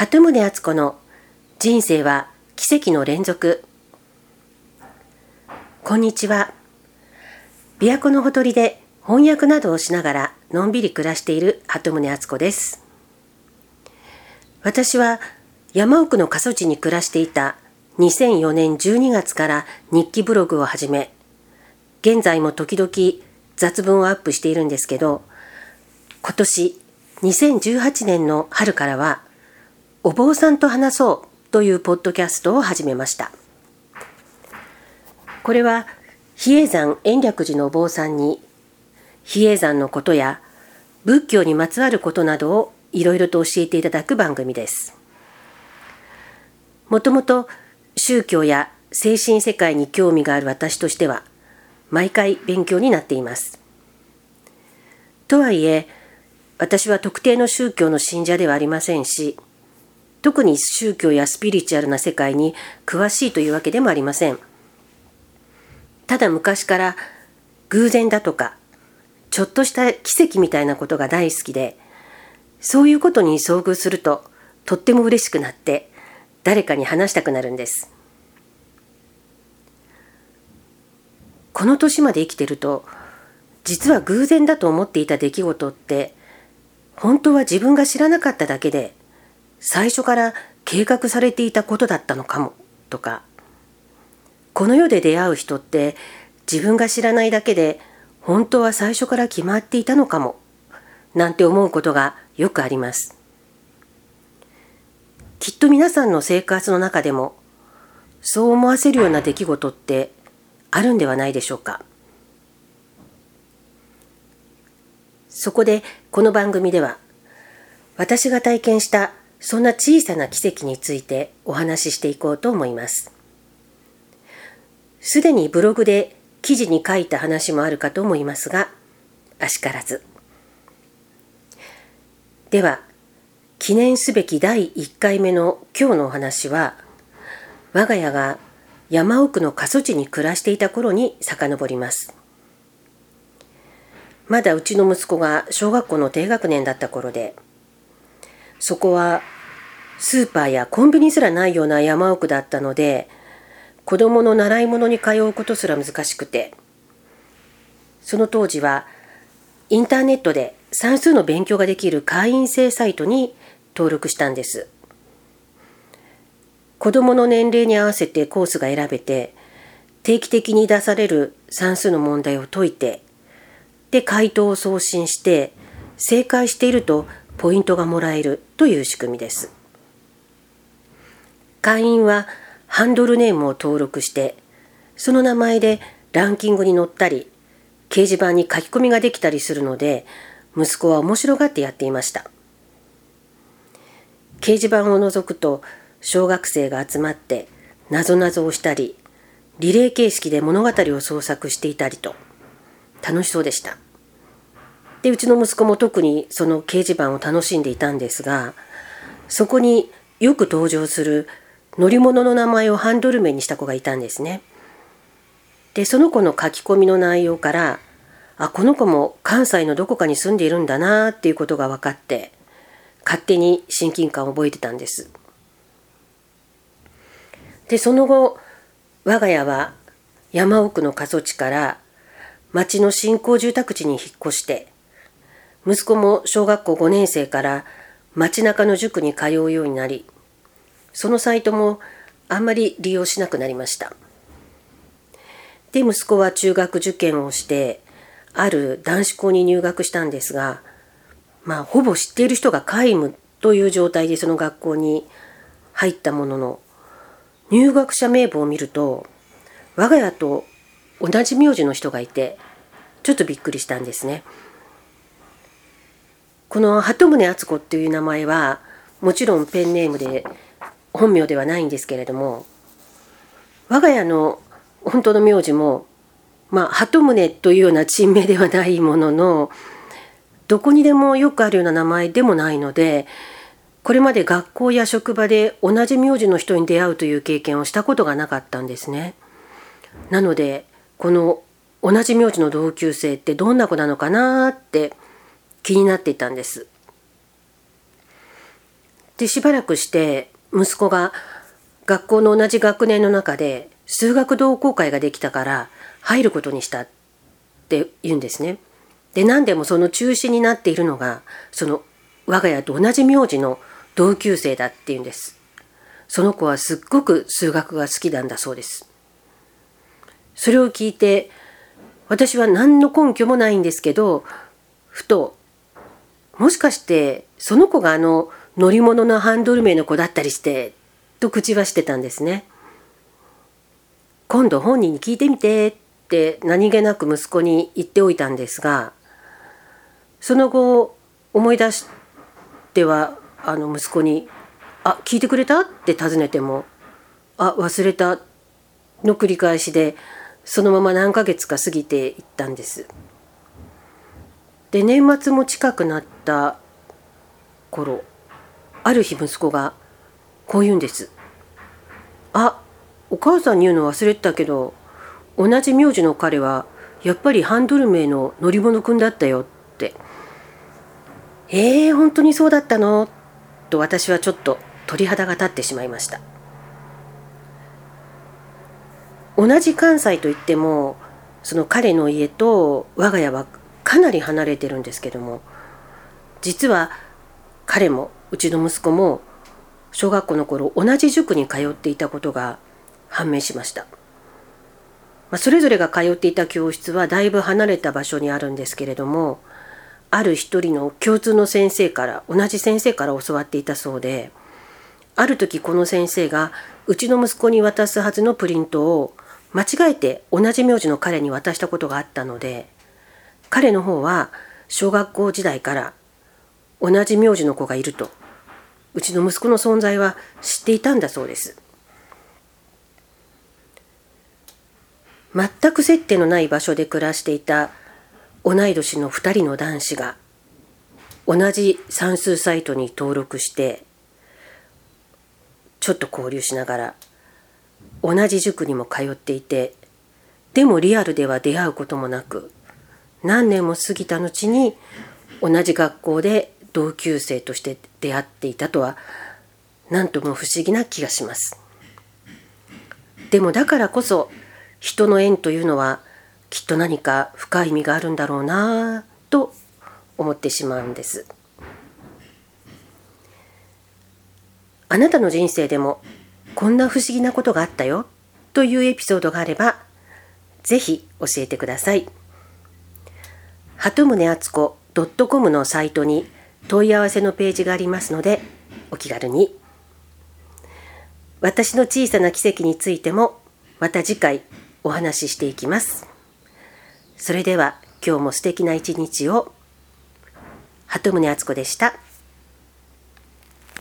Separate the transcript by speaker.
Speaker 1: 鳩宗敦子の人生は奇跡の連続。こんにちは。琵琶湖のほとりで翻訳などをしながらのんびり暮らしている鳩宗敦子です。私は山奥の過疎地に暮らしていた2004年12月から日記ブログを始め現在も時々雑文をアップしているんですけど今年2018年の春からはお坊さんと話そうというポッドキャストを始めました。これは比叡山延暦寺のお坊さんに比叡山のことや仏教にまつわることなどをいろいろと教えていただく番組です。もともと宗教や精神世界に興味がある私としては毎回勉強になっています。とはいえ私は特定の宗教の信者ではありませんし特に宗教やスピリチュアルな世界に詳しいというわけでもありません。ただ昔から偶然だとかちょっとした奇跡みたいなことが大好きでそういうことに遭遇するととっても嬉しくなって誰かに話したくなるんです。この年まで生きてると実は偶然だと思っていた出来事って本当は自分が知らなかっただけで最初から計画されていたことだったのかもとか。この世で出会う人って自分が知らないだけで本当は最初から決まっていたのかもなんて思うことがよくあります。きっと皆さんの生活の中でもそう思わせるような出来事ってあるんではないでしょうか。そこでこの番組では私が体験したそんな小さな奇跡についてお話ししていこうと思います。すでにブログで記事に書いた話もあるかと思いますが、あしからず。では、記念すべき第1回目の今日のお話は、我が家が山奥の過疎地に暮らしていた頃に遡ります。まだうちの息子が小学校の低学年だった頃で、そこはスーパーやコンビニすらないような山奥だったので、子供の習い物に通うことすら難しくて、その当時はインターネットで算数の勉強ができる会員制サイトに登録したんです。子供の年齢に合わせてコースが選べて、定期的に出される算数の問題を解いて、で回答を送信して、正解しているとポイントがもらえるという仕組みです。会員はハンドルネームを登録して、その名前でランキングに載ったり、掲示板に書き込みができたりするので、息子は面白がってやっていました。掲示板を除くと、小学生が集まって、なぞなぞをしたり、リレー形式で物語を創作していたりと、楽しそうでした。でうちの息子も特にその掲示板を楽しんでいたんですがそこによく登場する乗り物の名前をハンドル名にした子がいたんですね。でその子の書き込みの内容からあこの子も関西のどこかに住んでいるんだなっていうことが分かって勝手に親近感を覚えてたんです。でその後我が家は山奥の過疎地から町の新興住宅地に引っ越して息子も小学校5年生から街中の塾に通うようになり、そのサイトもあんまり利用しなくなりました。で、息子は中学受験をして、ある男子校に入学したんですが、まあ、ほぼ知っている人が皆無という状態でその学校に入ったものの、入学者名簿を見ると、我が家と同じ名字の人がいて、ちょっとびっくりしたんですね。この鳩宗敦子っていう名前はもちろんペンネームで本名ではないんですけれども我が家の本当の名字もまあ鳩宗というような珍名ではないもののどこにでもよくあるような名前でもないのでこれまで学校や職場で同じ名字の人に出会うという経験をしたことがなかったんですね。なのでこの同じ名字の同級生ってどんな子なのかなって気になっていたんです。でしばらくして息子が学校の同じ学年の中で数学同好会ができたから入ることにしたって言うんですね。で何でもその中心になっているのがその我が家と同じ名字の同級生だっていうんです。その子はすっごく数学が好きなんだそうです。それを聞いて私は何の根拠もないんですけどふともしかしてその子があの乗り物のハンドル名の子だったりしてと口はしてたんですね。今度本人に聞いてみてって何気なく息子に言っておいたんですがその後思い出してはあの息子に「あ聞いてくれた?」って尋ねても「あ忘れた」の繰り返しでそのまま何ヶ月か過ぎていったんです。で年末も近くなった頃ある日息子がこう言うんです。あお母さんに言うの忘れてたけど同じ名字の彼はやっぱりハンドル名の乗り物くんだったよってえー、本当にそうだったの？と私はちょっと鳥肌が立ってしまいました。同じ関西といってもその彼の家と我が家はかなり離れてるんですけども実は彼もうちの息子も小学校の頃同じ塾に通っていたことが判明しました。まあ、それぞれが通っていた教室はだいぶ離れた場所にあるんですけれどもある一人の共通の先生から同じ先生から教わっていたそうである時この先生がうちの息子に渡すはずのプリントを間違えて同じ名字の彼に渡したことがあったので彼の方は小学校時代から同じ名字の子がいるとうちの息子の存在は知っていたんだそうです。全く接点のない場所で暮らしていた同い年の2人の男子が同じ算数サイトに登録してちょっと交流しながら同じ塾にも通っていてでもリアルでは出会うこともなく何年も過ぎた後に同じ学校で同級生として出会っていたとは何とも不思議な気がします。でもだからこそ人の縁というのはきっと何か深い意味があるんだろうなと思ってしまうんです。あなたの人生でもこんな不思議なことがあったよというエピソードがあればぜひ教えてください。鳩宗敦子 .com のサイトに問い合わせのページがありますのでお気軽に。私の小さな奇跡についてもまた次回お話ししていきます。それでは今日も素敵な一日を鳩宗敦子でした。